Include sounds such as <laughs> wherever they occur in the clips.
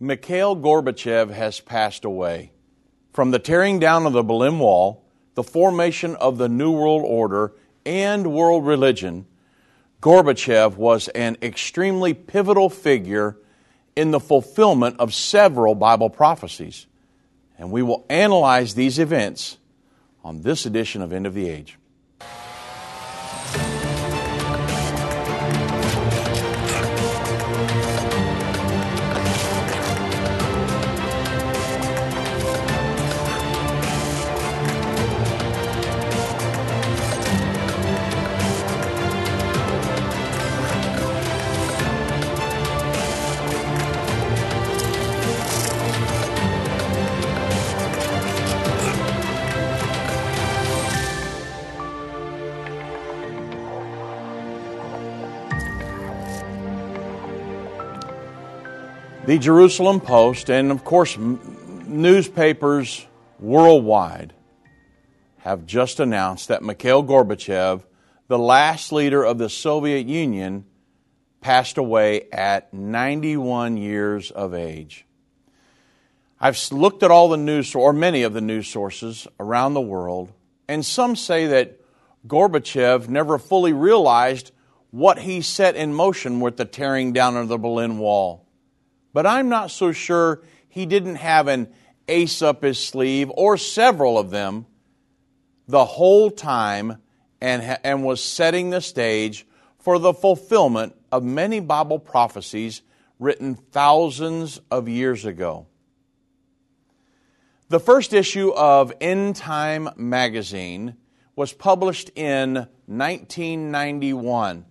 Mikhail Gorbachev has passed away. From the tearing down of the Berlin Wall, the formation of the New World Order, and world religion, Gorbachev was an extremely pivotal figure in the fulfillment of several Bible prophecies. And we will analyze these events on this edition of End of the Age. The Jerusalem Post, and of course, newspapers worldwide, have just announced that Mikhail Gorbachev, the last leader of the Soviet Union, passed away at 91 years of age. I've looked at all the news, or many of the news sources around the world, and some say that Gorbachev never fully realized what he set in motion with the tearing down of the Berlin Wall. But I'm not so sure he didn't have an ace up his sleeve or several of them the whole time and, and was setting the stage for the fulfillment of many Bible prophecies written thousands of years ago. The first issue of End Time magazine was published in 1991.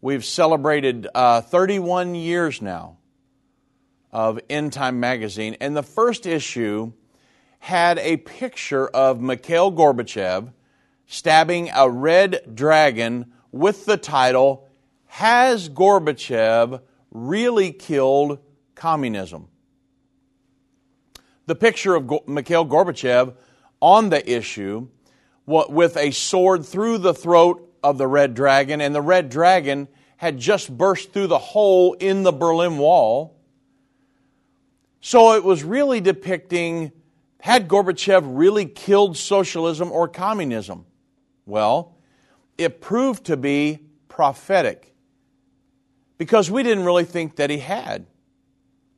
We've celebrated uh, 31 years now of End Time magazine, and the first issue had a picture of Mikhail Gorbachev stabbing a red dragon with the title, Has Gorbachev Really Killed Communism? The picture of Mikhail Gorbachev on the issue with a sword through the throat of the red dragon, and the red dragon had just burst through the hole in the Berlin Wall. So it was really depicting had Gorbachev really killed socialism or communism? Well, it proved to be prophetic because we didn't really think that he had.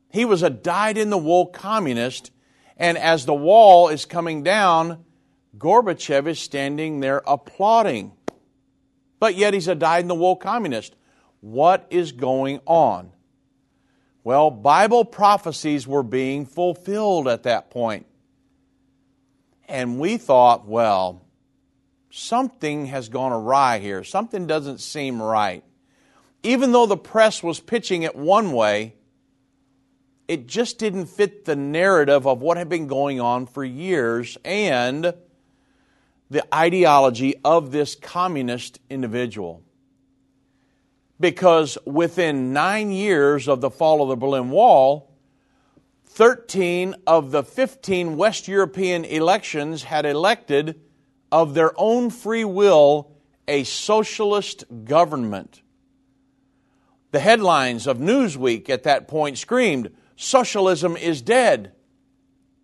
He was a dyed in the wool communist, and as the wall is coming down, Gorbachev is standing there applauding. But yet he's a dyed in the wool communist. What is going on? Well, Bible prophecies were being fulfilled at that point. And we thought, well, something has gone awry here. Something doesn't seem right. Even though the press was pitching it one way, it just didn't fit the narrative of what had been going on for years and the ideology of this communist individual because within nine years of the fall of the Berlin Wall, 13 of the 15 West European elections had elected, of their own free will, a socialist government. The headlines of Newsweek at that point screamed, Socialism is dead,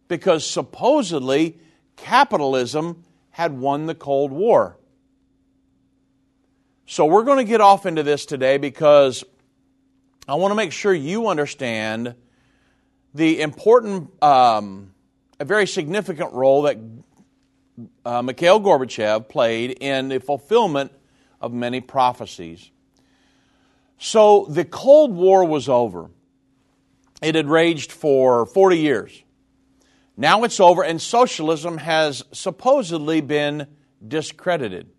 because supposedly capitalism had won the Cold War. So we're going to get off into this today because I want to make sure you understand the important, um, a very significant role that uh, Mikhail Gorbachev played in the fulfillment of many prophecies. So the Cold War was over. It had raged for 40 years. Now it's over, and socialism has supposedly been discredited.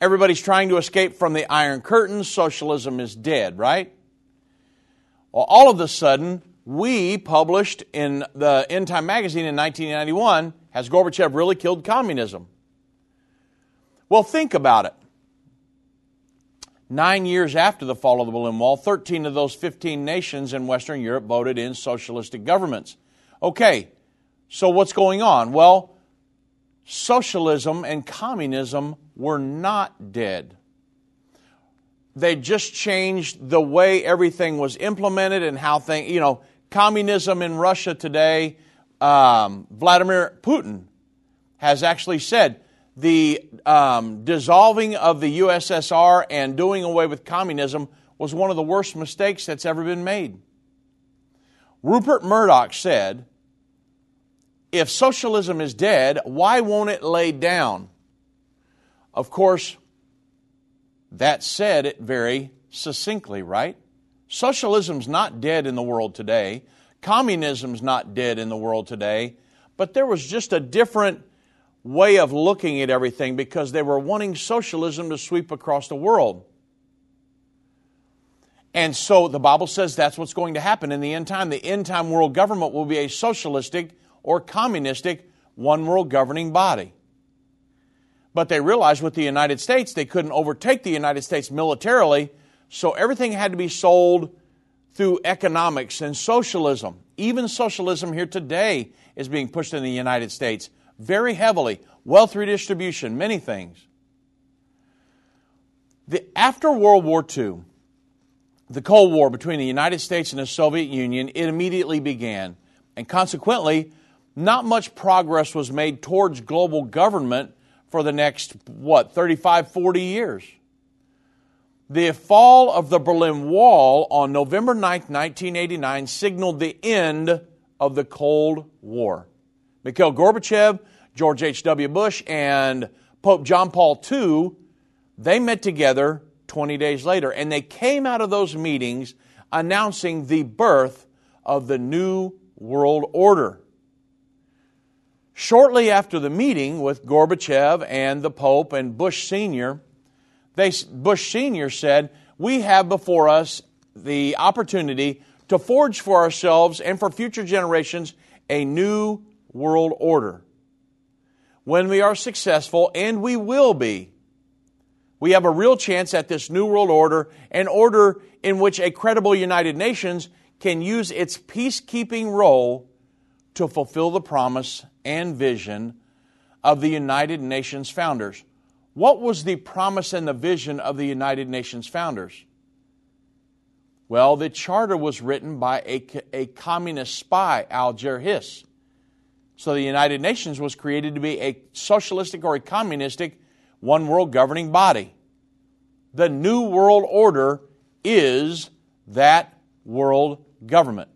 Everybody's trying to escape from the Iron Curtain. Socialism is dead, right? Well, all of a sudden, we published in the End Time magazine in 1991 Has Gorbachev really killed communism? Well, think about it. Nine years after the fall of the Berlin Wall, 13 of those 15 nations in Western Europe voted in socialistic governments. Okay, so what's going on? Well, socialism and communism were not dead. They just changed the way everything was implemented and how things, you know, communism in Russia today, um, Vladimir Putin has actually said the um, dissolving of the USSR and doing away with communism was one of the worst mistakes that's ever been made. Rupert Murdoch said, if socialism is dead, why won't it lay down? Of course, that said it very succinctly, right? Socialism's not dead in the world today. Communism's not dead in the world today. But there was just a different way of looking at everything because they were wanting socialism to sweep across the world. And so the Bible says that's what's going to happen in the end time. The end time world government will be a socialistic or communistic one world governing body. But they realized with the United States, they couldn't overtake the United States militarily, so everything had to be sold through economics and socialism. Even socialism here today is being pushed in the United States very heavily. Wealth redistribution, many things. The, after World War II, the Cold War between the United States and the Soviet Union, it immediately began. And consequently, not much progress was made towards global government for the next, what, 35, 40 years. The fall of the Berlin Wall on November 9, 1989, signaled the end of the Cold War. Mikhail Gorbachev, George H.W. Bush, and Pope John Paul II, they met together 20 days later, and they came out of those meetings announcing the birth of the New World Order. Shortly after the meeting with Gorbachev and the Pope and Bush Sr., they, Bush Sr. said, We have before us the opportunity to forge for ourselves and for future generations a new world order. When we are successful, and we will be, we have a real chance at this new world order, an order in which a credible United Nations can use its peacekeeping role to fulfill the promise and vision of the United Nations founders. What was the promise and the vision of the United Nations founders? Well, the charter was written by a, a communist spy, Alger Hiss. So the United Nations was created to be a socialistic or a communistic one world governing body. The New World Order is that world government.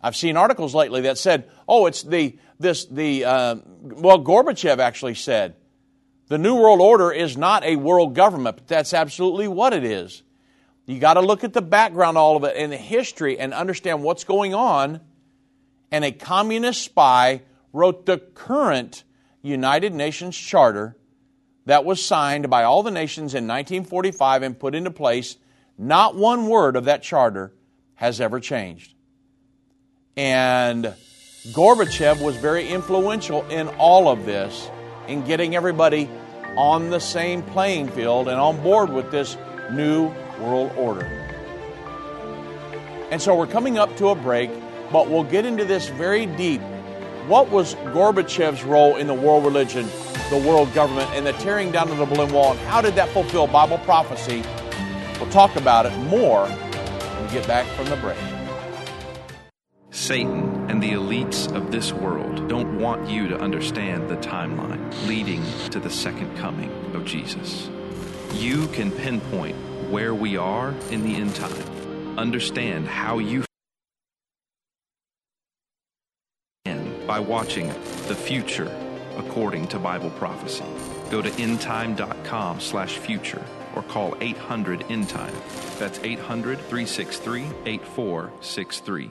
I've seen articles lately that said, "Oh, it's the this the uh, well Gorbachev actually said the New World Order is not a world government, but that's absolutely what it is. You got to look at the background, all of it, and the history, and understand what's going on. And a communist spy wrote the current United Nations Charter that was signed by all the nations in 1945 and put into place. Not one word of that charter has ever changed. And Gorbachev was very influential in all of this, in getting everybody on the same playing field and on board with this new world order. And so we're coming up to a break, but we'll get into this very deep. What was Gorbachev's role in the world religion, the world government, and the tearing down of the Berlin Wall, and how did that fulfill Bible prophecy? We'll talk about it more when we get back from the break. Satan and the elites of this world don't want you to understand the timeline leading to the second coming of Jesus. You can pinpoint where we are in the end time, understand how you end by watching The Future According to Bible Prophecy. Go to endtime.com slash future or call 800 endtime. That's 800 363 8463.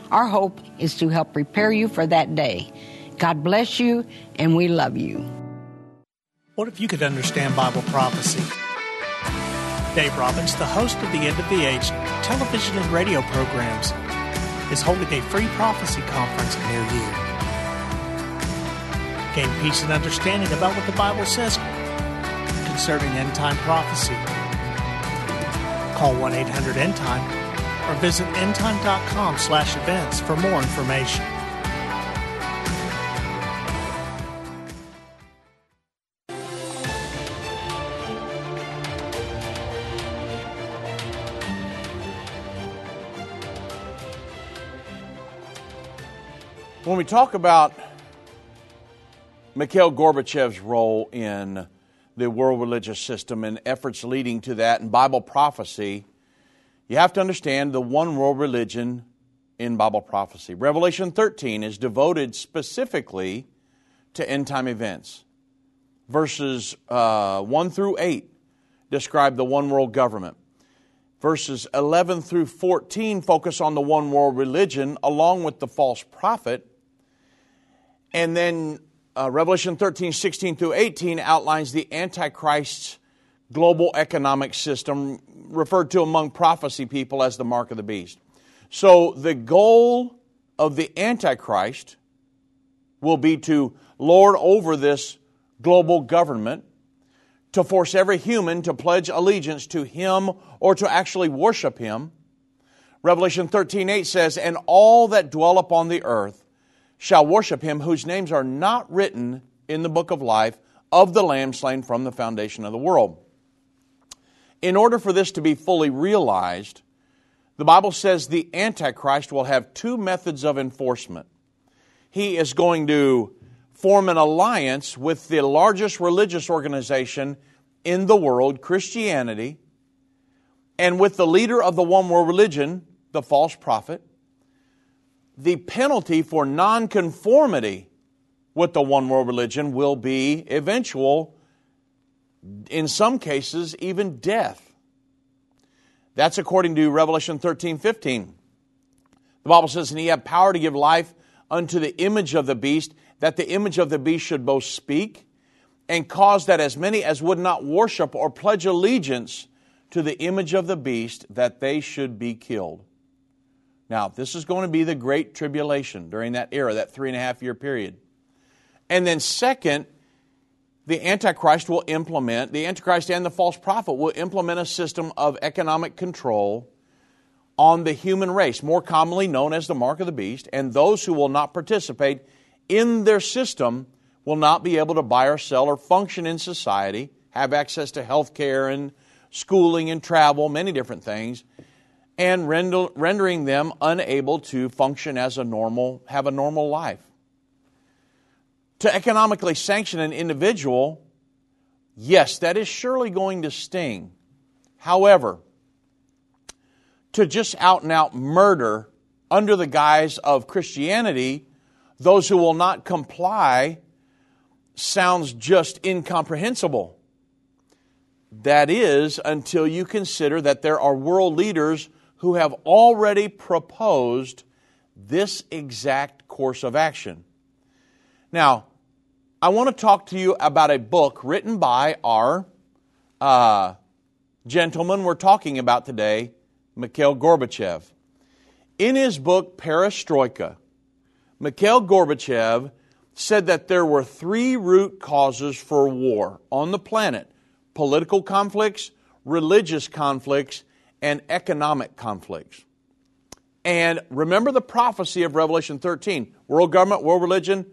Our hope is to help prepare you for that day. God bless you, and we love you. What if you could understand Bible prophecy? Dave Robbins, the host of the End of the Age television and radio programs, is holding a free prophecy conference near you. Gain peace and understanding about what the Bible says concerning end time prophecy. Call 1 800 End Time or visit endtime.com slash events for more information. When we talk about Mikhail Gorbachev's role in the world religious system and efforts leading to that and Bible prophecy, you have to understand the one world religion in Bible prophecy. Revelation 13 is devoted specifically to end time events. Verses uh, 1 through 8 describe the one world government. Verses 11 through 14 focus on the one world religion along with the false prophet. And then uh, Revelation 13, 16 through 18 outlines the Antichrist's global economic system, referred to among prophecy people as the mark of the beast. So the goal of the Antichrist will be to lord over this global government, to force every human to pledge allegiance to him or to actually worship him. Revelation 13, 8 says, And all that dwell upon the earth shall worship him whose names are not written in the book of life of the Lamb slain from the foundation of the world. In order for this to be fully realized, the Bible says the Antichrist will have two methods of enforcement. He is going to form an alliance with the largest religious organization in the world, Christianity, and with the leader of the one world religion, the false prophet the penalty for nonconformity with the one world religion will be eventual, in some cases, even death. That's according to Revelation 13 15. The Bible says, And he had power to give life unto the image of the beast, that the image of the beast should both speak, and cause that as many as would not worship or pledge allegiance to the image of the beast, that they should be killed. Now, this is going to be the great tribulation during that era, that three and a half year period. And then, second, the Antichrist will implement, the Antichrist and the false prophet will implement a system of economic control on the human race, more commonly known as the mark of the beast, and those who will not participate in their system will not be able to buy or sell or function in society, have access to health care and schooling and travel, many different things and render, rendering them unable to function as a normal, have a normal life. To economically sanction an individual, yes, that is surely going to sting. However, to just out and out murder under the guise of Christianity those who will not comply sounds just incomprehensible. That is, until you consider that there are world leaders who have already proposed this exact course of action. Now, I want to talk to you about a book written by our uh, gentleman we're talking about today, Mikhail Gorbachev. In his book, Perestroika, Mikhail Gorbachev said that there were three root causes for war on the planet political conflicts, religious conflicts, and economic conflicts. And remember the prophecy of Revelation 13 world government, world religion,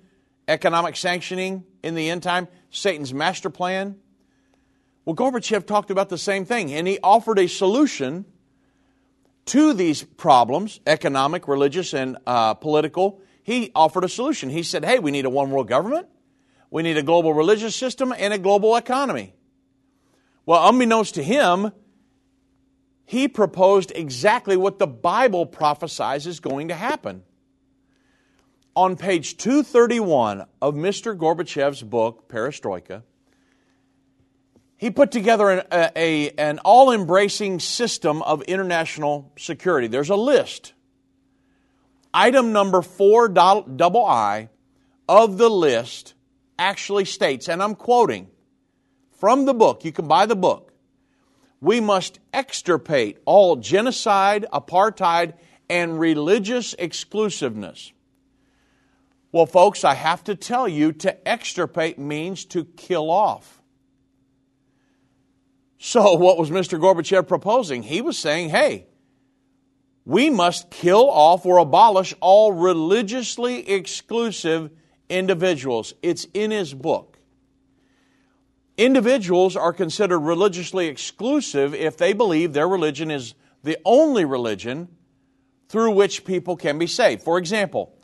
economic sanctioning in the end time, Satan's master plan. Well, Gorbachev talked about the same thing, and he offered a solution to these problems economic, religious, and uh, political. He offered a solution. He said, hey, we need a one world government, we need a global religious system, and a global economy. Well, unbeknownst to him, he proposed exactly what the Bible prophesies is going to happen. On page 231 of Mr. Gorbachev's book, Perestroika, he put together an, a, a, an all embracing system of international security. There's a list. Item number four double I of the list actually states, and I'm quoting from the book, you can buy the book, we must extirpate all genocide, apartheid, and religious exclusiveness. Well, folks, I have to tell you to extirpate means to kill off. So, <laughs> what was Mr. Gorbachev proposing? He was saying, hey, we must kill off or abolish all religiously exclusive individuals. It's in his book. Individuals are considered religiously exclusive if they believe their religion is the only religion through which people can be saved. For example,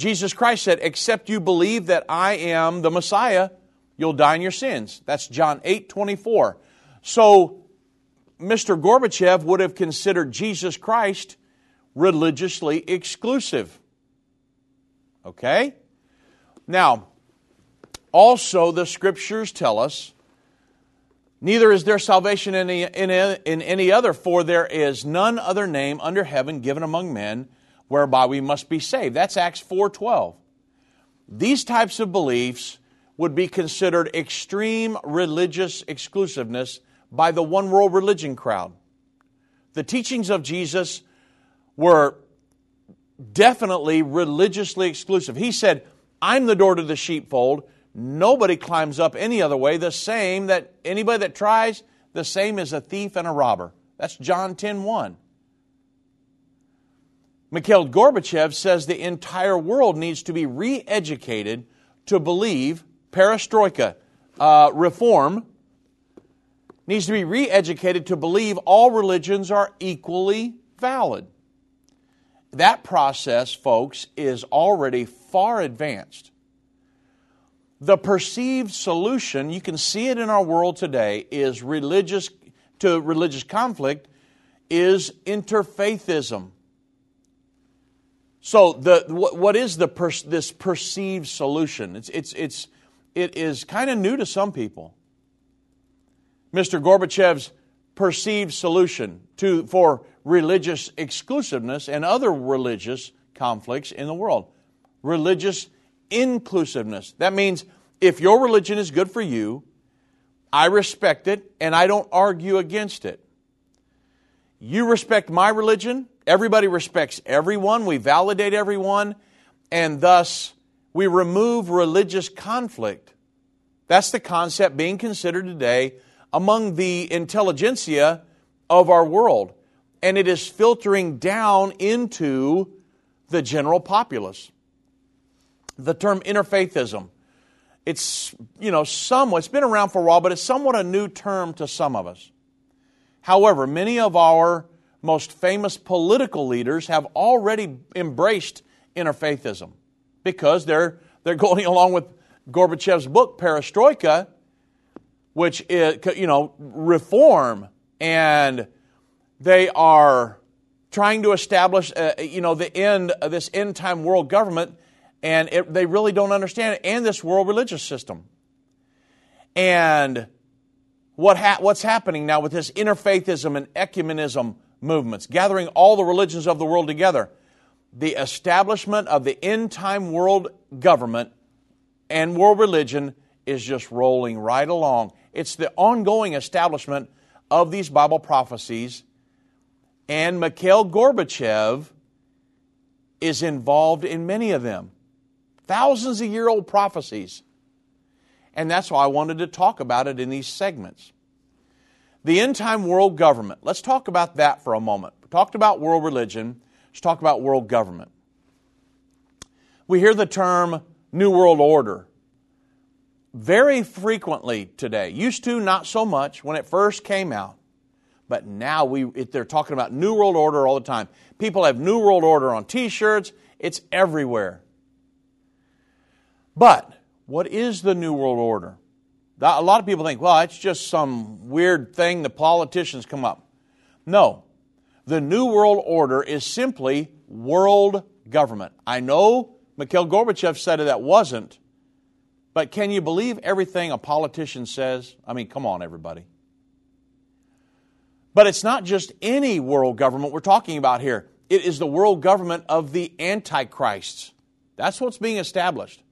Jesus Christ said, Except you believe that I am the Messiah, you'll die in your sins. That's John 8 24. So, Mr. Gorbachev would have considered Jesus Christ religiously exclusive. Okay? Now, also the scriptures tell us neither is there salvation in any, in, in any other, for there is none other name under heaven given among men whereby we must be saved. That's Acts 4:12. These types of beliefs would be considered extreme religious exclusiveness by the one world religion crowd. The teachings of Jesus were definitely religiously exclusive. He said, I'm the door to the sheepfold. Nobody climbs up any other way. The same that anybody that tries, the same as a thief and a robber. That's John 10 1. Mikhail Gorbachev says the entire world needs to be re educated to believe perestroika, uh, reform, needs to be re educated to believe all religions are equally valid. That process, folks, is already far advanced. The perceived solution, you can see it in our world today, is religious to religious conflict, is interfaithism. So the what, is the per, this perceived solution? It's it's it's it is kind of new to some people. Mr. Gorbachev's perceived solution to for religious exclusiveness and other religious conflicts in the world. Religious inclusiveness. That means if your religion is good for you, I respect it and I don't argue against it. You respect my religion, everybody respects everyone, we validate everyone, and thus we remove religious conflict. That's the concept being considered today among the intelligentsia of our world. And it is filtering down into the general populace. The term interfaithism. It's, you know, somewhat, it's been around for a while, but it's somewhat a new term to some of us. However, many of our most famous political leaders have already embraced interfaithism because they're, they're <laughs> going along with Gorbachev's book, Perestroika, which is, you know, reform, and they are trying to establish, uh, you know, the end this end time world government, and it, they really don't understand it, and this world religious system. And what ha- what's happening now with this interfaithism and ecumenism movements, gathering all the religions of the world together? The establishment of the end time world government and world religion is just rolling right along. It's the ongoing establishment of these Bible prophecies, and Mikhail Gorbachev is involved in many of them. Thousands of year old prophecies. And that's why I wanted to talk about it in these segments. The end time world government. Let's talk about that for a moment. We talked about world religion. Let's talk about world government. We hear the term New World Order very frequently today. Used to, not so much when it first came out. But now we, they're talking about New World Order all the time. People have New World Order on t shirts, it's everywhere. But what is the New World Order? A lot of people think, well, it's just some weird thing the politicians come up. No. The New World Order is simply world government. I know Mikhail Gorbachev said it, that wasn't. But can you believe everything a politician says? I mean, come on, everybody. But it's not just any world government we're talking about here. It is the world government of the Antichrists. That's what's being established.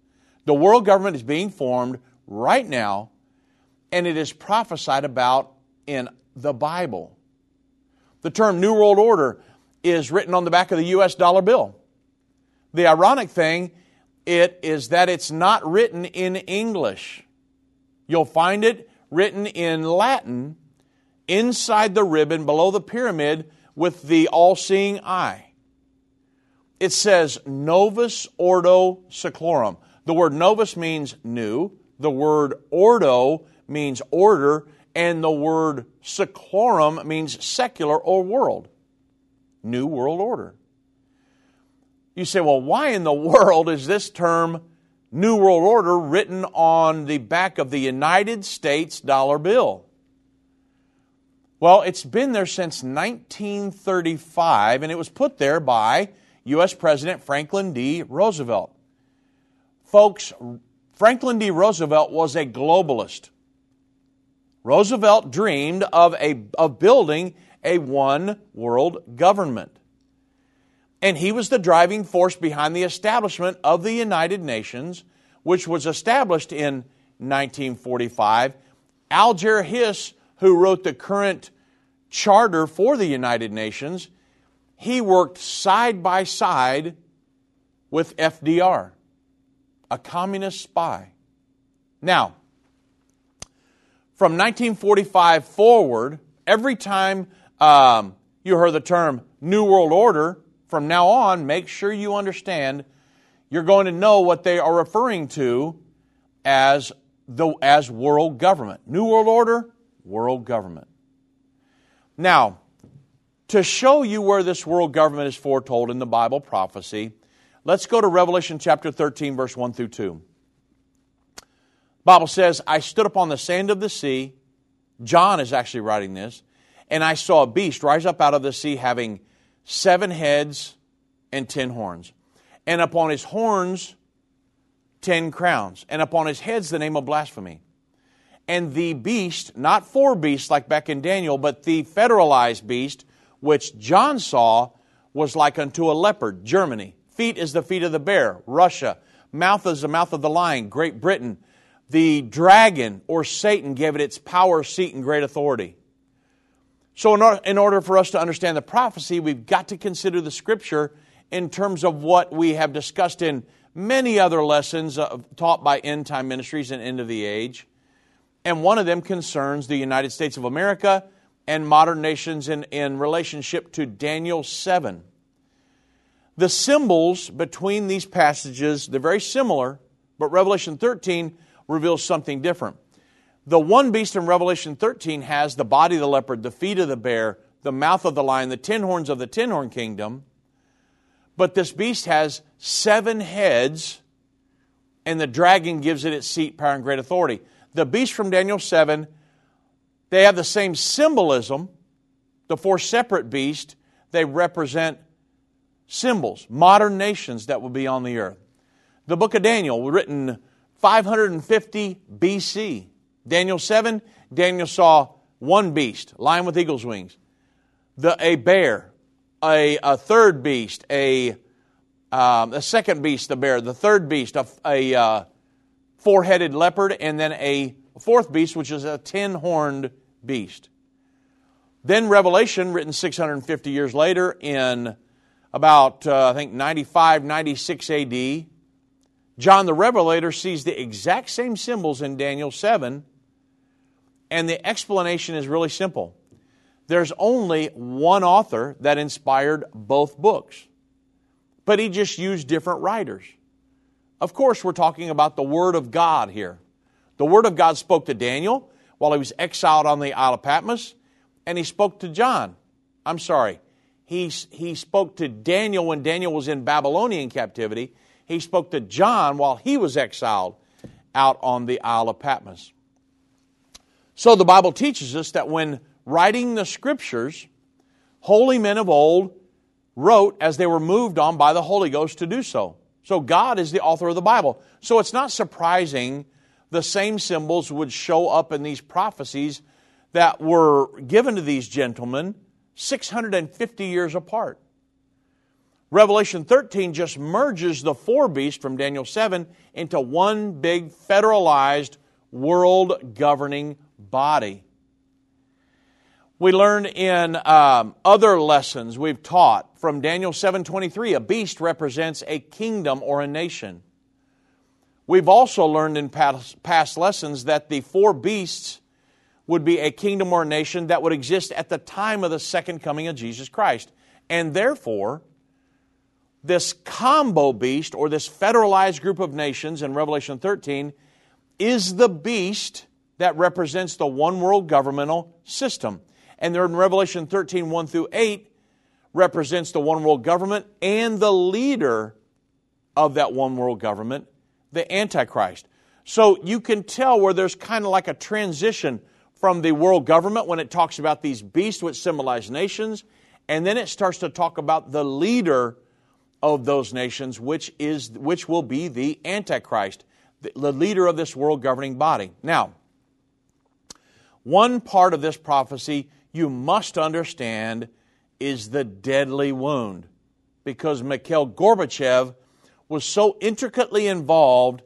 The world government is being formed right now, and it is prophesied about in the Bible. The term New World Order is written on the back of the U.S. dollar bill. The ironic thing it is that it's not written in English. You'll find it written in Latin inside the ribbon below the pyramid with the all seeing eye. It says Novus Ordo Seclorum. The word novus means new, the word ordo means order, and the word seclorum means secular or world. New World Order. You say, well, why in the <laughs> world is this term New World Order written on the back of the United States dollar bill? Well, it's been there since 1935, and it was put there by U.S. President Franklin D. Roosevelt. Folks, Franklin D. Roosevelt was a globalist. Roosevelt dreamed of, a, of building a one world government. And he was the driving force behind the establishment of the United Nations, which was established in 1945. Alger Hiss, who wrote the current charter for the United Nations, he worked side by side with FDR, a communist spy. Now, from 1945 forward, every time um, you heard the term New World Order, from now on, make sure you understand you're going to know what they are referring to as, the, as world government. New World Order, world government. Now, to show you where this world government is foretold in the Bible prophecy, let's go to Revelation chapter 13, verse 1 through 2. Bible says, I stood upon the sand of the sea. John is actually writing this. And I saw a beast rise up out of the sea having seven heads and ten horns. And upon his horns, ten crowns. And upon his heads, the name of blasphemy. And the beast, not four beasts like back in Daniel, but the federalized beast, which John saw, was like unto a leopard, Germany. Feet is the feet of the bear, Russia. Mouth is the mouth of the lion, Great Britain. The dragon, or Satan, gave it its power, seat, and great authority. So, in order, in order for us to understand the prophecy, we've got to consider the scripture in terms of what we have discussed in many other lessons uh, taught by end time ministries and end of the age. And one of them concerns the United States of America and modern nations in, in relationship to Daniel 7. The symbols between these passages, they're very similar, but Revelation 13 reveals something different. The one beast in Revelation 13 has the body of the leopard, the feet of the bear, the mouth of the lion, the ten horns of the ten horn kingdom. But this beast has seven heads, and the dragon gives it its seat, power, and great authority. The beast from Daniel 7, they have the same symbolism. The four separate beasts, they represent symbols, modern nations that will be on the earth. The book of Daniel, written 550 BC, Daniel 7, Daniel saw one beast, lion with eagle's wings, the, a bear, a, a third beast, a, um, a second beast, the bear, the third beast, a, a uh, four headed leopard, and then a fourth beast, which is a ten horned beast. Then Revelation, written 650 years later, in about, uh, I think, 95, 96 AD, John the Revelator sees the exact same symbols in Daniel 7 and the explanation is really simple. There's only one author that inspired both books, but he just used different writers. Of course, we're talking about the Word of God here. The Word of God spoke to Daniel while he was exiled on the Isle of Patmos, and he spoke to John. I'm sorry, he, he spoke to Daniel when Daniel was in Babylonian captivity. He spoke to John while he was exiled out on the Isle of Patmos. So the Bible teaches us that when writing the scriptures, holy men of old wrote as they were moved on by the Holy Ghost to do so. So God is the author of the Bible. So it's not surprising the same symbols would show up in these prophecies that were given to these gentlemen 650 years apart. Revelation 13 just merges the four beasts from Daniel 7 into one big federalized world governing body. We learn in um, other lessons we've taught from Daniel 7:23 a beast represents a kingdom or a nation. We've also learned in past, past lessons that the four beasts would be a kingdom or a nation that would exist at the time of the second coming of Jesus Christ. And therefore, this combo beast or this federalized group of nations in Revelation 13 is the beast that represents the one world governmental system. And there in Revelation 13, 1 through 8, represents the one world government and the leader of that one world government, the Antichrist. So you can tell where there's kind of like a transition from the world government when it talks about these beasts which symbolize nations, and then it starts to talk about the leader of those nations, which is which will be the Antichrist, the leader of this world governing body. Now, one part of this prophecy you must understand is the deadly wound, because Mikhail Gorbachev was so intricately involved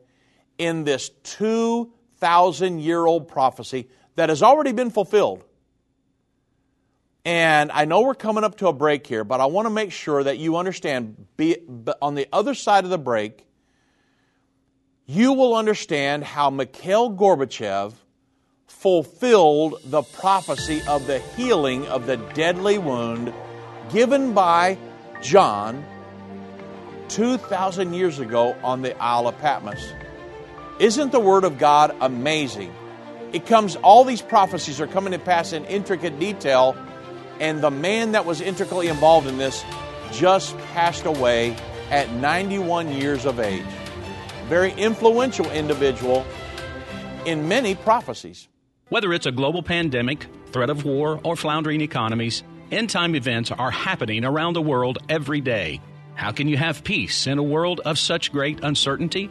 in this 2,000 year old prophecy that has already been fulfilled. And I know we're coming up to a break here, but I want to make sure that you understand be, on the other side of the break, you will understand how Mikhail Gorbachev fulfilled the prophecy of the healing of the deadly wound given by John 2,000 years ago on the Isle of Patmos. Isn't the Word of God amazing? It comes, all these prophecies are coming to pass in intricate detail and the man that was intricately involved in this just passed away at 91 years of age. Very influential individual in many prophecies. Whether it's a global pandemic, threat of war, or floundering economies, end time events are happening around the world every day. How can you have peace in a world of such great uncertainty?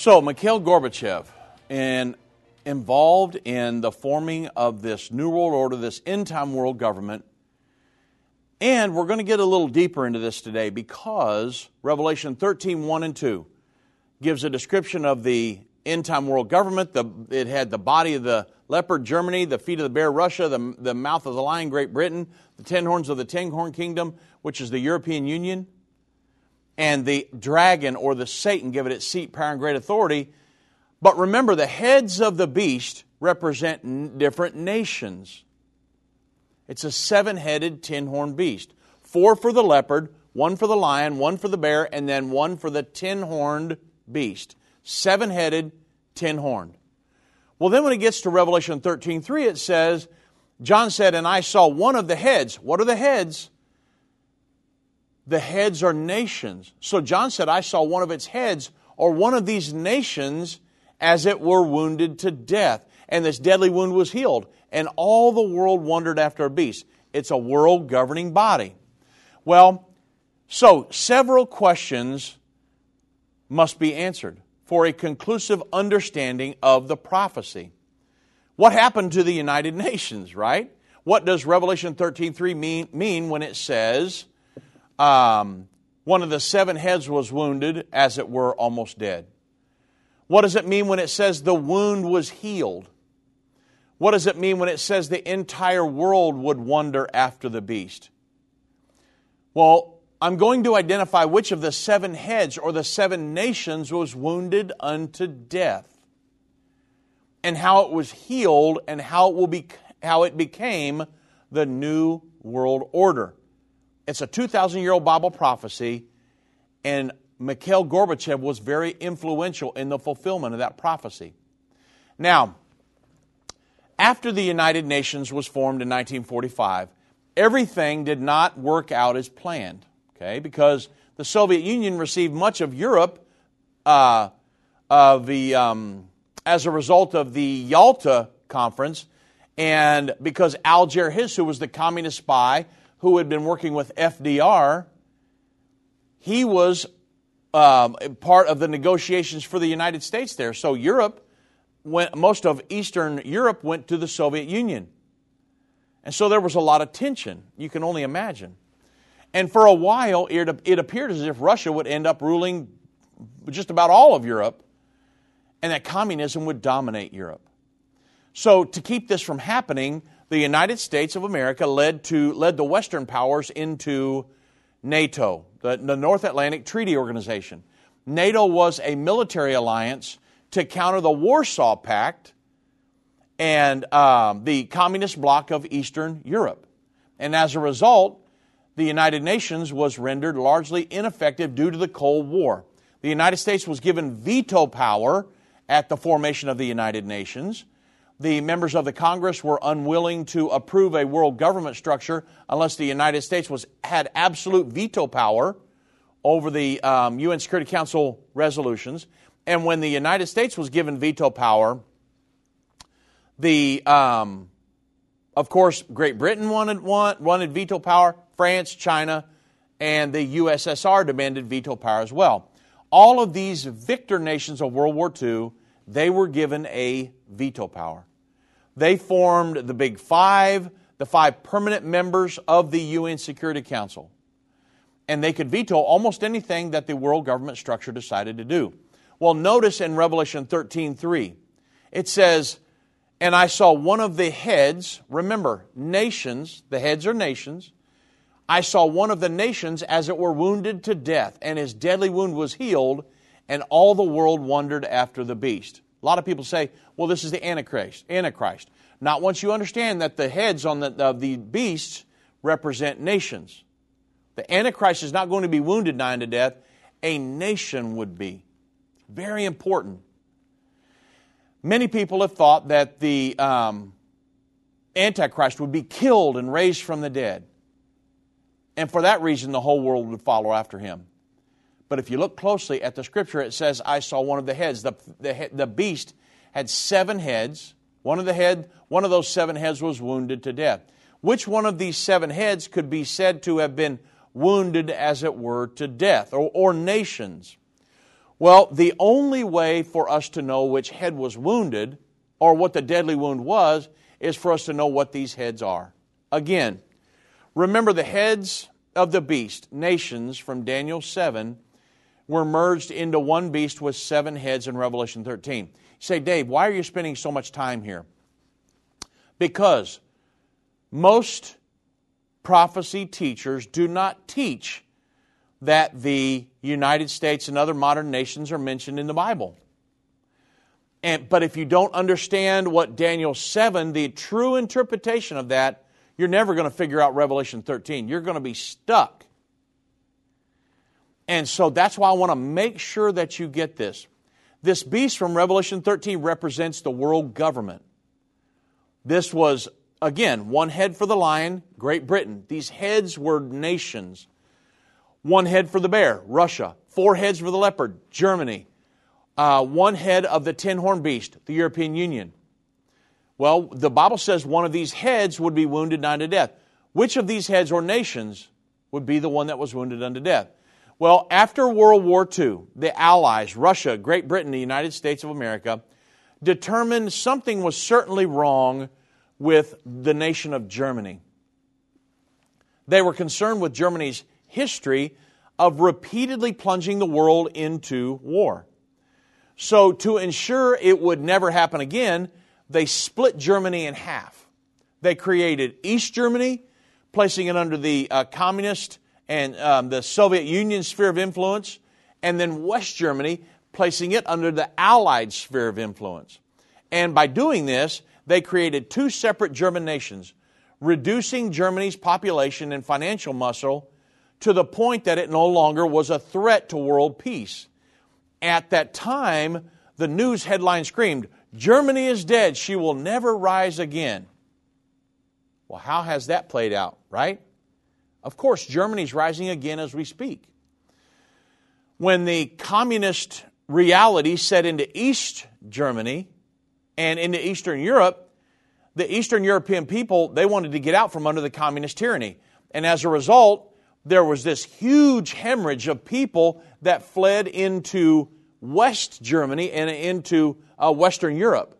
So, Mikhail Gorbachev, and involved in the forming of this New World Order, this end time world government. And we're going to get a little deeper into this today because Revelation 13 1 and 2 gives a description of the end time world government. The, it had the body of the leopard, Germany, the feet of the bear, Russia, the, the mouth of the lion, Great Britain, the ten horns of the ten horn kingdom, which is the European Union and the dragon or the Satan give it its seat, power, and great authority. But remember, the heads of the beast represent different nations. It's a seven headed, ten horned beast. Four for the leopard, one for the lion, one for the bear, and then one for the ten horned beast. seven headed, ten horned. Well, then when it gets to Revelation 13 3, it says, John said, And I saw one of the heads. What are the heads? The heads are nations. So John said, I saw one of its heads, or one of these nations, as it were wounded to death. And this deadly wound was healed. And all the world wondered after a beast. It's a world governing body. Well, so several questions must be answered for a conclusive understanding of the prophecy. What happened to the United <laughs> Nations, right? What does Revelation 13:3 mean, mean when it says um, one of the seven heads was wounded, as it were, almost dead? What does it mean when it says the wound was healed? What does it mean when it says the entire world would wonder after the beast? Well, I'm going to identify which of the seven heads or the seven nations was wounded unto death and how it was healed and how it will be how it became the new world order. It's a 2000 year old Bible prophecy and Mikhail Gorbachev was very influential in the fulfillment of that prophecy. Now, after the United Nations was formed in 1945, everything did not work out as planned okay, because the Soviet Union received much of Europe uh, of the, um, as a result of the Yalta Conference, and because Alger Hiss, who was the communist spy who had been working with FDR, he was um, part of the negotiations for the United States there. So Europe, went, most of Eastern Europe went to the Soviet Union. And so there was a lot of tension, you can only imagine. And for a while, it, it appeared as if Russia would end up ruling just about all of Europe and that communism would dominate Europe. So, to keep this from happening, the United States of America led, to, led the Western powers into NATO, the, the North Atlantic Treaty Organization. NATO was a military alliance to counter the Warsaw Pact and um, the communist bloc of Eastern Europe. And as a result, the United Nations was rendered largely ineffective due to the Cold War. The United States was given veto power at the formation of the United Nations. The members of the Congress were unwilling to approve a world government structure unless the United States was, had absolute veto power over the um, UN Security Council resolutions. And when the United States was given veto power, the um, of course, Great Britain wanted, wanted veto power. France, China, and the USSR demanded veto power as well. All of these victor nations of World War II, they were given a veto power. They formed the Big Five, the five permanent members of the UN Security Council. And they could veto almost anything that the world government structure decided to do. Well, notice in Revelation 13 3, it says, And I saw one of the heads, remember, nations, the heads are nations, I saw one of the nations as it were wounded to death, and his deadly wound was healed, and all the world wondered after the beast. A lot of people say, well, this is the Antichrist. Antichrist. Not once you understand that the heads on the, of the beasts represent nations. The Antichrist is not going to be wounded nigh to death, a nation would be. Very important. Many people have thought that the um, Antichrist would be killed and raised from the dead. And for that reason, the whole world would follow after him. But if you look closely at the scripture, it says, I saw one of the heads. The, the, the beast had seven heads. One of the head, one of those seven heads was wounded to death. Which one of these seven heads could be said to have been wounded, as it were, to death, or, or nations? Well, the only way for us to know which head was wounded, or what the deadly wound was, is for us to know what these heads are. Again, remember the heads of the beast, nations from Daniel 7, were merged into one beast with seven heads in Revelation 13. You say, Dave, why are you spending so much time here? Because most prophecy teachers do not teach that the United States and other modern nations are mentioned in the Bible. And, but if you don't understand what Daniel 7, the true interpretation of that, you're never going to figure out Revelation 13. You're going to be stuck. And so that's why I want to make sure that you get this. This beast from Revelation 13 represents the world government. This was, again, one head for the lion, Great Britain. These heads were nations. One head for the bear, Russia. Four heads for the leopard, Germany. Uh, one head of the ten horn beast, the European Union. Well, the Bible says one of these heads would be wounded unto death. Which of these heads or nations would be the one that was wounded unto death? Well, after World War II, the Allies, Russia, Great Britain, the United States of America, determined something was certainly wrong with the nation of Germany. They were concerned with Germany's history of repeatedly plunging the world into war. So, to ensure it would never happen again, they split Germany in half. They created East Germany, placing it under the uh, communist and um, the Soviet Union sphere of influence, and then West Germany, placing it under the Allied sphere of influence. And by doing this, they created two separate German nations, reducing Germany's population and financial muscle to the point that it no longer was a threat to world peace. At that time, the news headline screamed, Germany is dead, she will never rise again. Well, how has that played out, right? Of course, Germany's rising again as we speak. When the communist reality set into East Germany and into Eastern Europe, the Eastern European people, they wanted to get out from under the communist tyranny. And as a result, there was this huge hemorrhage of people that fled into West Germany and into uh, Western Europe.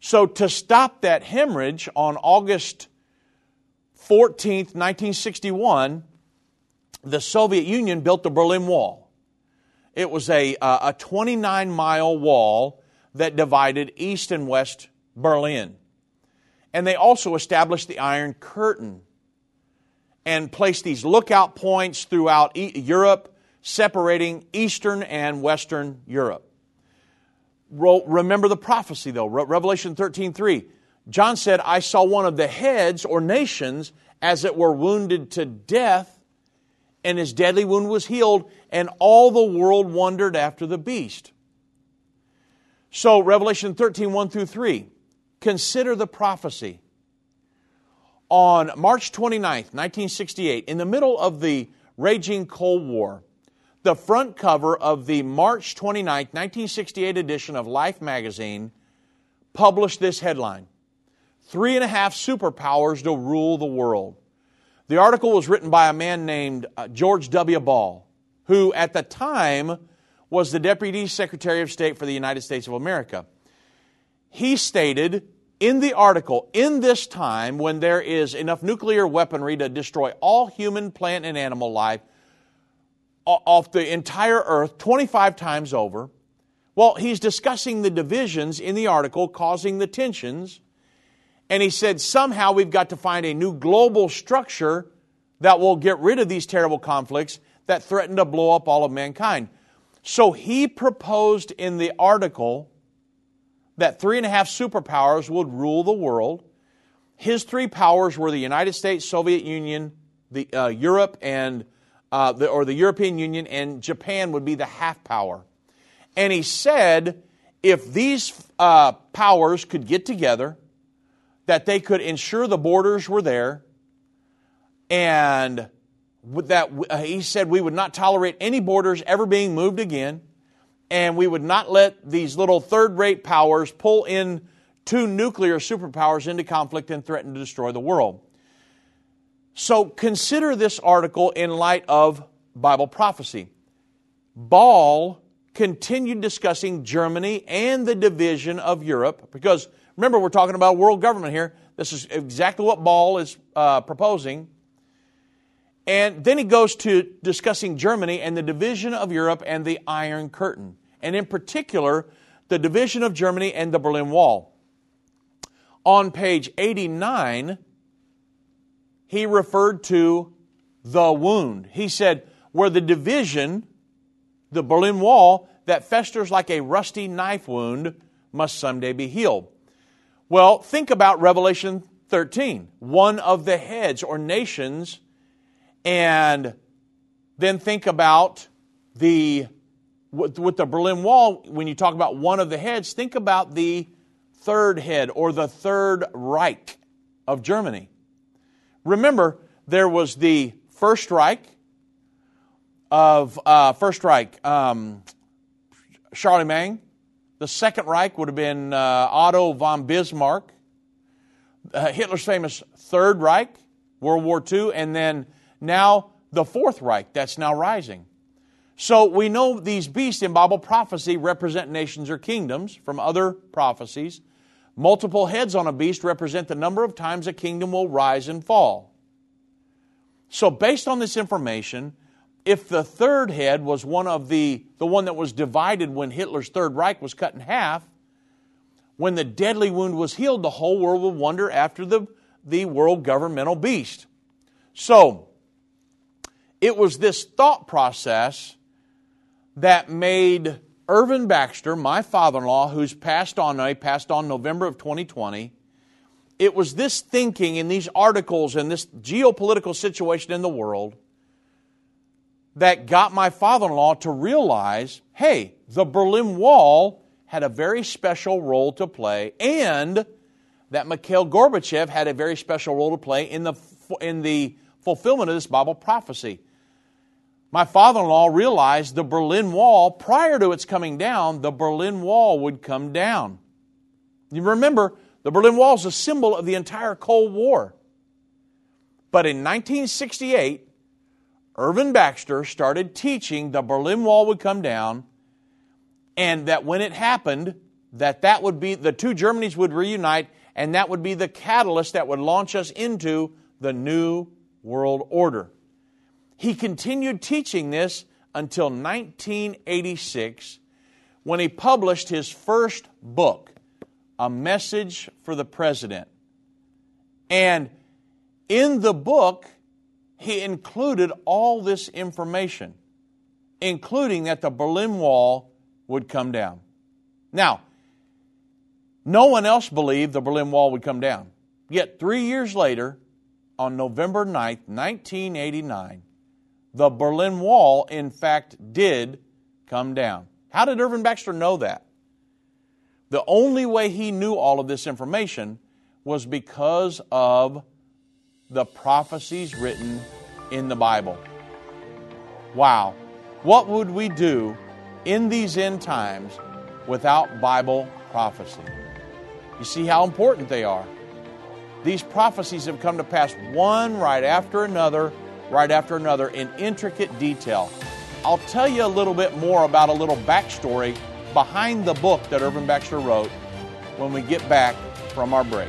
So, to stop that hemorrhage on August 14th, 1961, the Soviet Union built the Berlin Wall. It was a, uh, a 29 mile wall that divided East and West Berlin. And they also established the Iron Curtain and placed these lookout points throughout Europe, separating Eastern and Western Europe. Remember the prophecy, though, Revelation 13 3. John said, I saw one of the heads or nations as it were wounded to death, and his deadly wound was healed, and all the world wondered after the beast. So, Revelation 13 1 through 3. Consider the prophecy on March 29th, 1968, in the middle of the raging Cold War, the front cover of the March 29th, 1968 edition of Life magazine published this headline Three and a half superpowers to rule the world. The article was written by a man named uh, George W. Ball, who at the time was the Deputy Secretary of State for the United States of America. He stated in the article, in this time when there is enough nuclear weaponry to destroy all human, plant, and animal life off the entire earth 25 times over, well, he's discussing the divisions in the article causing the tensions. And he said, somehow we've got to find a new global structure that will get rid of these terrible conflicts that threaten to blow up all of mankind. So he proposed in the article that three and a half superpowers would rule the world. His three powers were the United States, Soviet Union, the, uh, Europe, and uh, the, or the European Union, and Japan would be the half power. And he said if these uh, powers could get together, that they could ensure the borders were there, and that uh, he said we would not tolerate any borders ever being moved again and we would not let these little third rate powers pull in two nuclear superpowers into conflict and threaten to destroy the world. So consider this article in light of Bible prophecy. Ball continued discussing Germany and the division of Europe because remember, we're talking about world government here. This is exactly what Ball is uh, proposing. And then he goes to discussing Germany and the division of Europe and the Iron Curtain, and in particular, the division of Germany and the Berlin Wall. On page 89, he referred to the wound. He said, where the division, the Berlin Wall, that festers like a rusty knife wound, must someday be healed. Well, think about Revelation 13, one of the heads or nations and then think about the with, the Berlin Wall, when you talk about one of the heads, think about the third head or the Third Reich of Germany. Remember, there was the First Reich of uh, First Reich, um, Charlemagne. The Second Reich would have been uh, Otto von Bismarck. Uh, Hitler's famous Third Reich, World War II, and then now the Fourth Reich that's now rising. So we know these beasts in Bible prophecy represent nations or kingdoms from other prophecies. Multiple heads on a beast represent the number of times a kingdom will rise and fall. So based on this information, if the third head was one of the the one that was divided when Hitler's third Reich was cut in half, when the deadly wound was healed, the whole world would wonder after the, the world governmental beast. So, it was this thought process that made Irvin Baxter, my father in law, who's passed on, he passed on November of 2020, it was this thinking in these articles and this geopolitical situation in the world that got my father in law to realize hey, the Berlin Wall had a very special role to play, and that Mikhail Gorbachev had a very special role to play in the, in the fulfillment of this Bible prophecy my father in law realized the Berlin Wall, prior to its coming down, the Berlin Wall would come down. You remember, the Berlin Wall is a symbol of the entire Cold War. But in 1968, Irvin Baxter started teaching the Berlin Wall would come down, and that when it happened, that that would be the two Germanys would reunite, and that would be the catalyst that would launch us into the new world order. He continued teaching this until 1986 when he published his first book, A Message for the President. And in the book, he included all this information, including that the Berlin Wall would come down. Now, no one else believed the Berlin Wall would come down. Yet, three years later, on November 9th, 1989, the Berlin Wall, in fact, did come down. How did Irvin Baxter know that? The only way he knew all of this information was because of the prophecies written in the Bible. Wow. What would we do in these end times without Bible prophecy? You see how important they are. These prophecies have come to pass one right after another right after another in intricate detail. I'll tell you a little bit more about a little backstory behind the book that Irvin Baxter wrote when we get back from our break.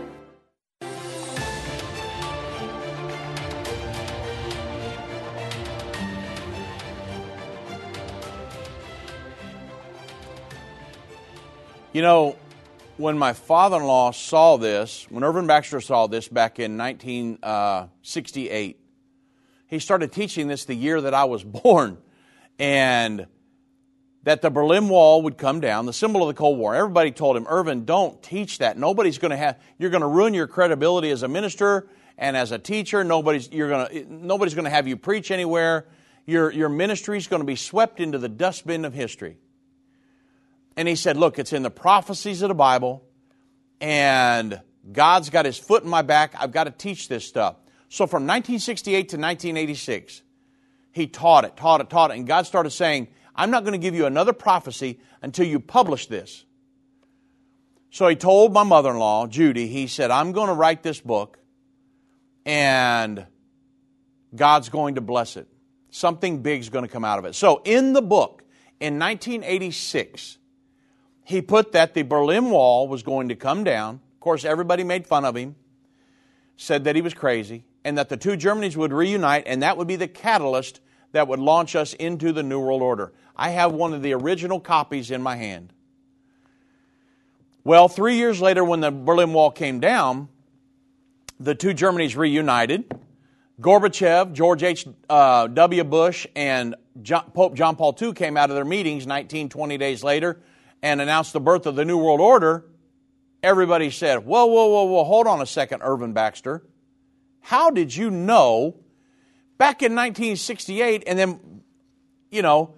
You know, when my father in law saw this, when Irvin Baxter saw this back in 1968, uh, he started teaching this the year that I was <laughs> born. And that the Berlin Wall would come down, the symbol of the Cold War. Everybody told him, Irvin, don't teach that. Nobody's going to have, you're going to ruin your credibility as a minister and as a teacher. Nobody's, you're going to, nobody's going to have you preach anywhere. Your, your ministry is going to be swept into the dustbin of history. And he said, Look, it's in the prophecies of the Bible, and God's got his foot in my back. I've got to teach this stuff. So from 1968 to 1986, he taught it, taught it, taught it. And God started saying, I'm not going to give you another prophecy until you publish this. So he told my mother in law, Judy, he said, I'm going to write this book and God's going to bless it. Something big's going to come out of it. So in the book, in 1986, he put that the Berlin Wall was going to come down. Of course, everybody made fun of him, said that he was crazy, and that the two Germanys would reunite, and that would be the catalyst that would launch us into the New World Order. I have one of the original copies in my hand. Well, three years later, when the Berlin Wall came down, the two Germanys reunited. Gorbachev, George H.W. Uh, Bush, and John, Pope John Paul II came out of their meetings 19, 20 days later and announced the birth of the New World Order. Everybody said, Whoa, whoa, whoa, whoa, hold on a second, Irvin Baxter. How did you know back in 1968 and then, you know,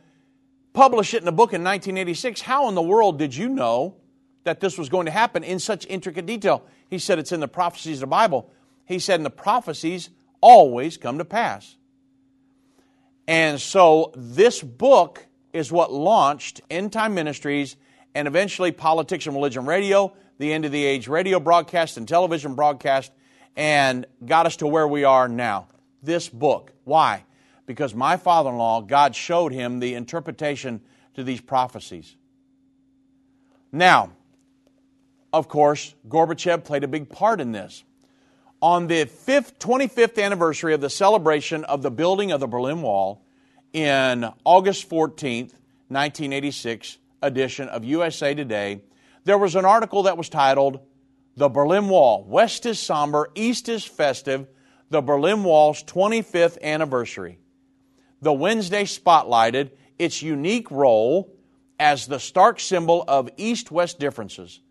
publish it in a book in 1986? How in the world did you know that this was going to happen in such intricate detail? He said it's in the prophecies of the Bible. He said, in the prophecies always come to pass. And so this book is what launched End Time Ministries and eventually Politics and Religion Radio, the End of the Age radio broadcast and television broadcast, and got us to where we are now. This book. Why? Because my father in law, God showed him the interpretation to these prophecies. Now, of course, Gorbachev played a big part in this on the 25th anniversary of the celebration of the building of the Berlin Wall in August 14th, 1986 edition of USA Today, there was an article that was titled The Berlin Wall West is Somber, East is Festive, the Berlin Wall's 25th anniversary. The Wednesday spotlighted its unique role as the stark symbol of East West differences,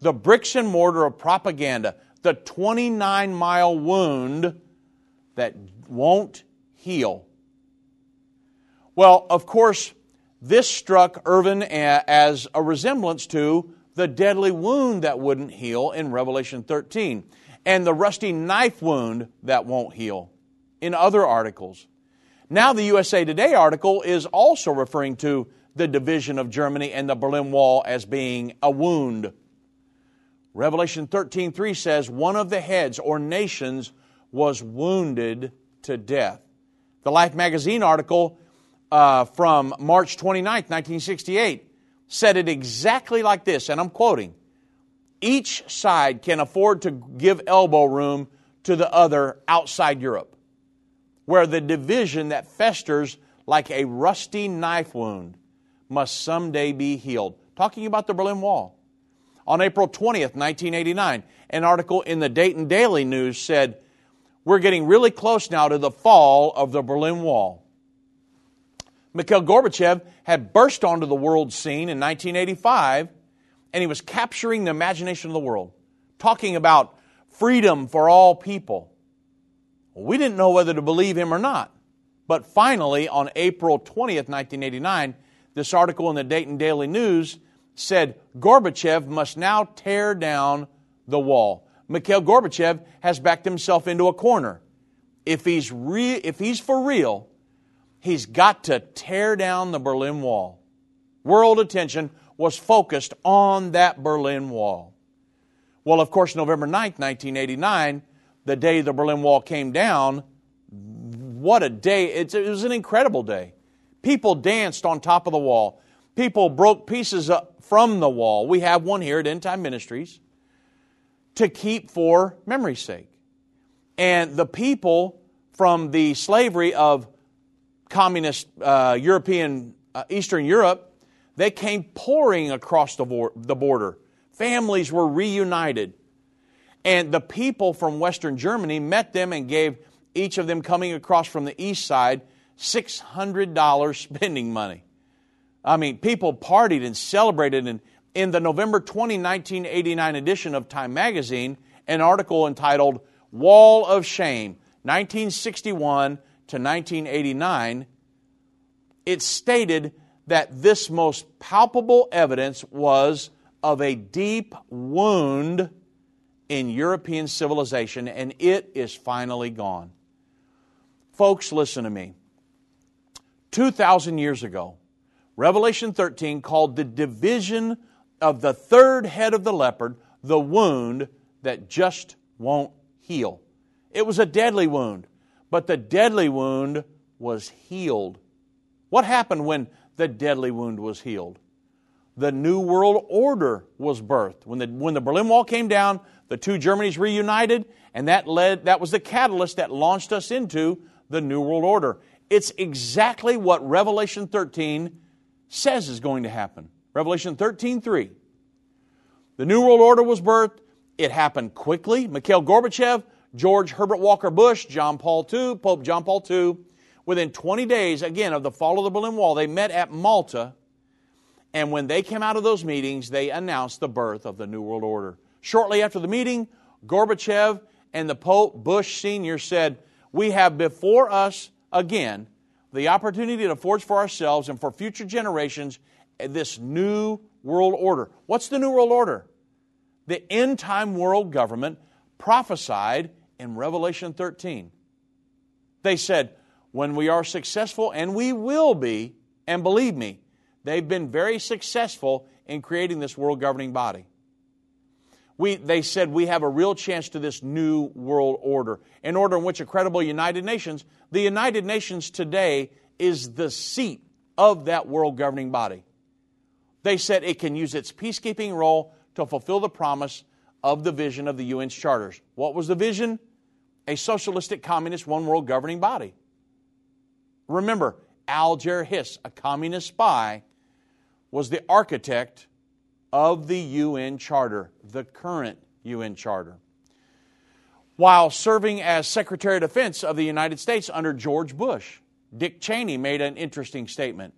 the bricks and mortar of propaganda the 29 mile wound that won't heal. Well, of course, this struck Irvin as a resemblance to the deadly wound that wouldn't heal in Revelation 13 and the rusty knife wound that won't heal in other articles. Now, the USA Today article is also referring to the division of Germany and the Berlin Wall as being a wound. Revelation 13:3 says one of the heads or nations was wounded to death. The Life magazine article uh, from March 29, 1968 said it exactly like this, and I'm quoting Each side can afford to give elbow room to the other outside Europe, where the division that festers like a rusty knife wound must someday be healed. Talking about the Berlin Wall. On April 20th, 1989, an article in the Dayton Daily News said, We're getting really close now to the fall of the Berlin Wall. Mikhail Gorbachev had burst onto the world scene in 1985, and he was capturing the imagination of the world, talking about freedom for all people. We didn't know whether to believe him or not. But finally, on April 20th, 1989, this article in the Dayton Daily News said Gorbachev must now tear down the wall. Mikhail Gorbachev has backed himself into a corner. If he's, re- if he's for real, he's got to tear down the Berlin Wall. World attention was focused on that Berlin Wall. Well, of course, November 9th, 1989, the day the Berlin Wall came down, what a day. It was an incredible day. People danced on top of the wall. People broke pieces up from the wall. We have one here at End Time Ministries to keep for memory's sake. And the people from the slavery of communist uh, European, uh, Eastern Europe, they came pouring across the, the border. Families were reunited. And the people from Western Germany met them and gave each of them coming across from the east side $600 <laughs> spending money. I mean, people partied and celebrated. And in the November 20, 1989 edition of Time magazine, an article entitled Wall of Shame, 1961 to 1989, it stated that this most palpable evidence was of a deep wound in European civilization, and it is finally gone. Folks, listen to me. 2,000 years ago, Revelation 13 called the division of the third head of the leopard, the wound that just won't heal. It was a deadly wound, but the deadly wound was healed. What happened when the deadly wound was healed? The New World Order was birthed. When the, when the Berlin Wall came down, the two Germanys reunited, and that led that was the catalyst that launched us into the New World Order. It's exactly what Revelation 13 says is going to happen. Revelation 13 3. The New World Order was birthed. It happened quickly. Mikhail Gorbachev, George Herbert Walker Bush, John Paul II, Pope John Paul II, within 20 days, again, of the fall of the Berlin Wall, they met at Malta. And when they came out of those meetings, they announced the birth of the New World Order. Shortly after the meeting, Gorbachev and the Pope, Bush Sr., said, We have before us again the opportunity to forge for ourselves and for future generations eh, this new world order. What's the new world order? The end time world government prophesied in Revelation 13. They said, when we are successful, and we will be, and believe me, they've been very successful in creating this world governing body. We, they said we have a real chance to this new world order, an order in which a credible United Nations, the United Nations today is the seat of that world governing body. They said it can use its peacekeeping role to fulfill the promise of the vision of the UN's charters. What was the vision? A socialistic, communist, one world governing body. Remember, Alger Hiss, a communist spy, was the architect of the UN Charter, the current UN Charter. While serving as Secretary of Defense of the United States under George Bush, Dick Cheney made an interesting statement.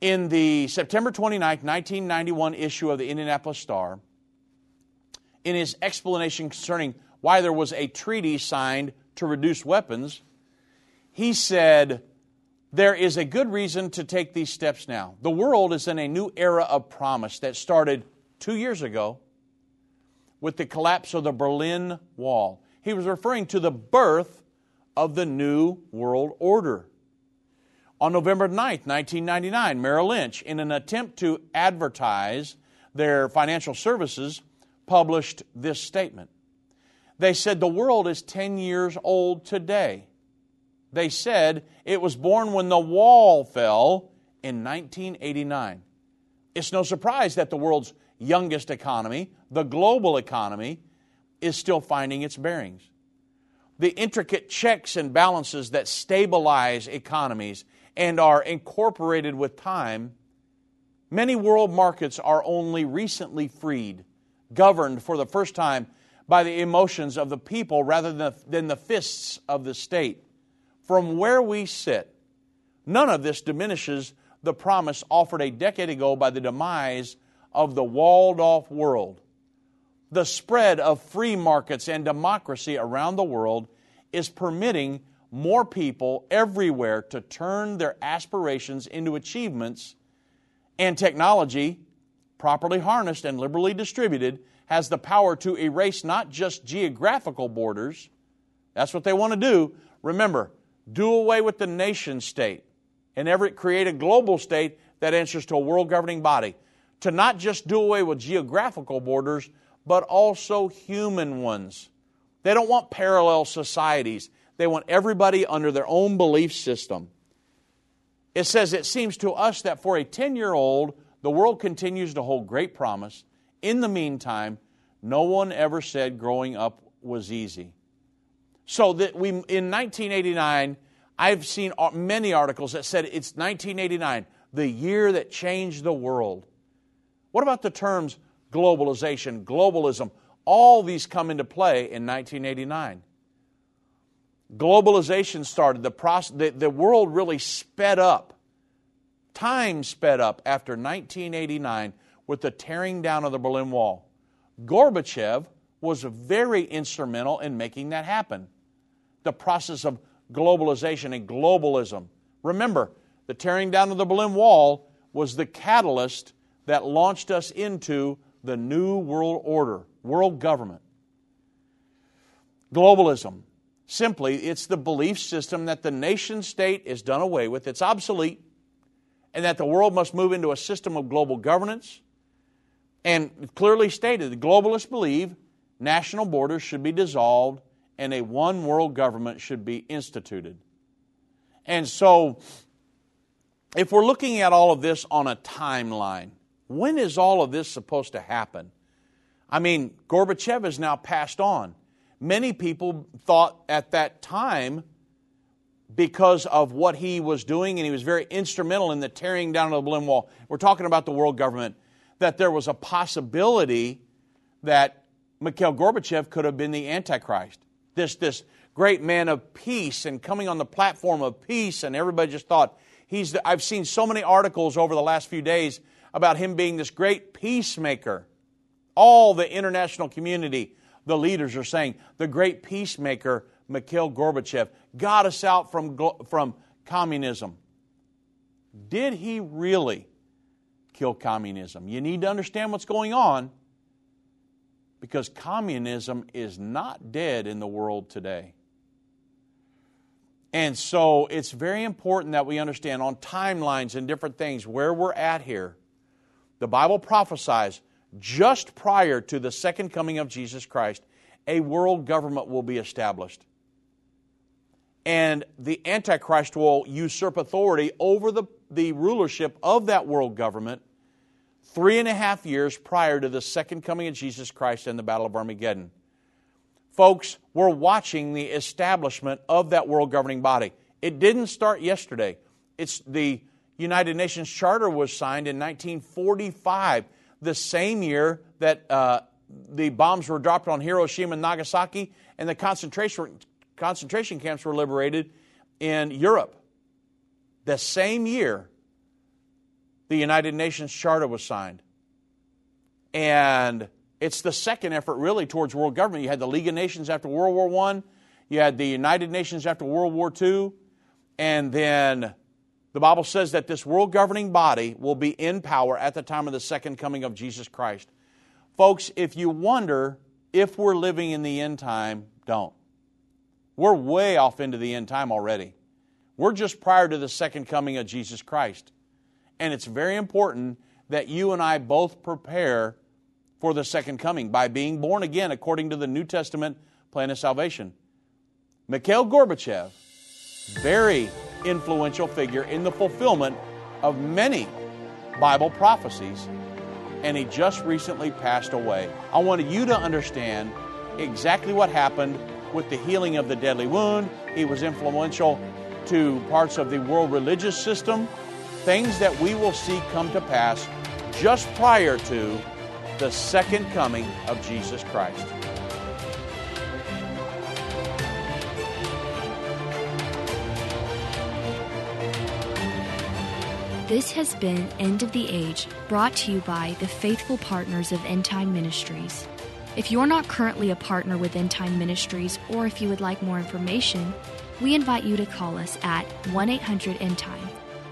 In the September 29, 1991 issue of the Indianapolis Star, in his explanation concerning why there was a treaty signed to reduce weapons, he said, There is a good reason to take these steps now. The world is in a new era of promise that started two years ago with the collapse of the Berlin Wall. He was referring to the birth of the New World Order. On November 9, 1999, Merrill Lynch, in an attempt to advertise their financial services, published this statement. They said the world is 10 years old today. They said it was born when the wall fell in 1989. It's no surprise that the world's youngest economy, the global economy, is still finding its bearings. The intricate checks and balances that stabilize economies and are incorporated with time, many world markets are only recently freed, governed for the first time by the emotions of the people rather than the, than the fists of the state from where we sit, none of this diminishes the promise offered a decade ago by the demise of the walled off world. The spread of free markets and democracy around the world is permitting more people everywhere to turn their aspirations into achievements, and technology, properly harnessed and liberally distributed, has the power to erase not just geographical borders. That's what they want to do. Remember, do away with the nation state and ever create a global state that answers to a world governing body. To not just do away with geographical borders, but also human ones. They don't want parallel societies. They want everybody under their own belief system. It says, It seems to us that for a 10 year old, the world continues to hold great promise. In the meantime, no one ever said growing up was easy. So that we in 1989, I've seen many articles that said it's 1989, the year that changed the world. What about the terms globalization, globalism? All these come into play in 1989. Globalization started, the, process, the, the world really sped up. Time sped up after 1989 with the tearing down of the Berlin Wall. Gorbachev was very instrumental in making that happen the process of globalization and globalism. Remember, the tearing down of the Berlin Wall was the catalyst that launched us into the new world order, world government. Globalism. Simply, it's the belief system that the nation state is done away with, it's obsolete, and that the world must move into a system of global governance. And clearly stated, the globalists believe national borders should be dissolved and a one world government should be instituted. And so, if we're looking at all of this on a timeline, when is all of this supposed to happen? I mean, Gorbachev has now passed on. Many people thought at that time, because of what he was doing, and he was very instrumental in the tearing down of the Berlin Wall. We're talking about the world government, that there was a possibility that Mikhail Gorbachev could have been the Antichrist. This, this great man of peace and coming on the platform of peace, and everybody just thought he's. The, I've seen so many articles over the last few days about him being this great peacemaker. All the international community, the leaders are saying the great peacemaker, Mikhail Gorbachev, got us out from, from communism. Did he really kill communism? You need to understand what's going on because communism is not dead in the world today. And so it's very important that we understand on timelines and different things where we're at here. The Bible prophesies just prior to the second coming of Jesus Christ, a world government will be established. And the Antichrist will usurp authority over the, the rulership of that world government three and a half years prior to the second coming of Jesus Christ and the Battle of Armageddon. Folks, we're watching the establishment of that world governing body. It didn't start yesterday. It's the United Nations Charter was signed in 1945, the same year that uh, the bombs were dropped on Hiroshima and Nagasaki, and the concentration, concentration camps were liberated in Europe. The same year, the United Nations Charter was signed. And it's the second effort, really, towards world government. You had the League of Nations after World War I, you had the United Nations after World War II, and then the Bible says that this world governing body will be in power at the time of the second coming of Jesus Christ. Folks, if you wonder if we're living in the end time, don't. We're way off into the end time already. We're just prior to the second coming of Jesus Christ. And it's very important that you and I both prepare for the second coming by being born again according to the New Testament plan of salvation. Mikhail Gorbachev, very influential figure in the fulfillment of many Bible prophecies, and he just recently passed away. I wanted you to understand exactly what happened with the healing of the deadly wound. He was influential to parts of the world religious system, things that we will see come to pass just prior to the second coming of Jesus Christ. This has been End of the Age, brought to you by the faithful partners of End Time Ministries. If you're not currently a partner with End Time Ministries, or if you would like more information, we invite you to call us at 1 800 End Time.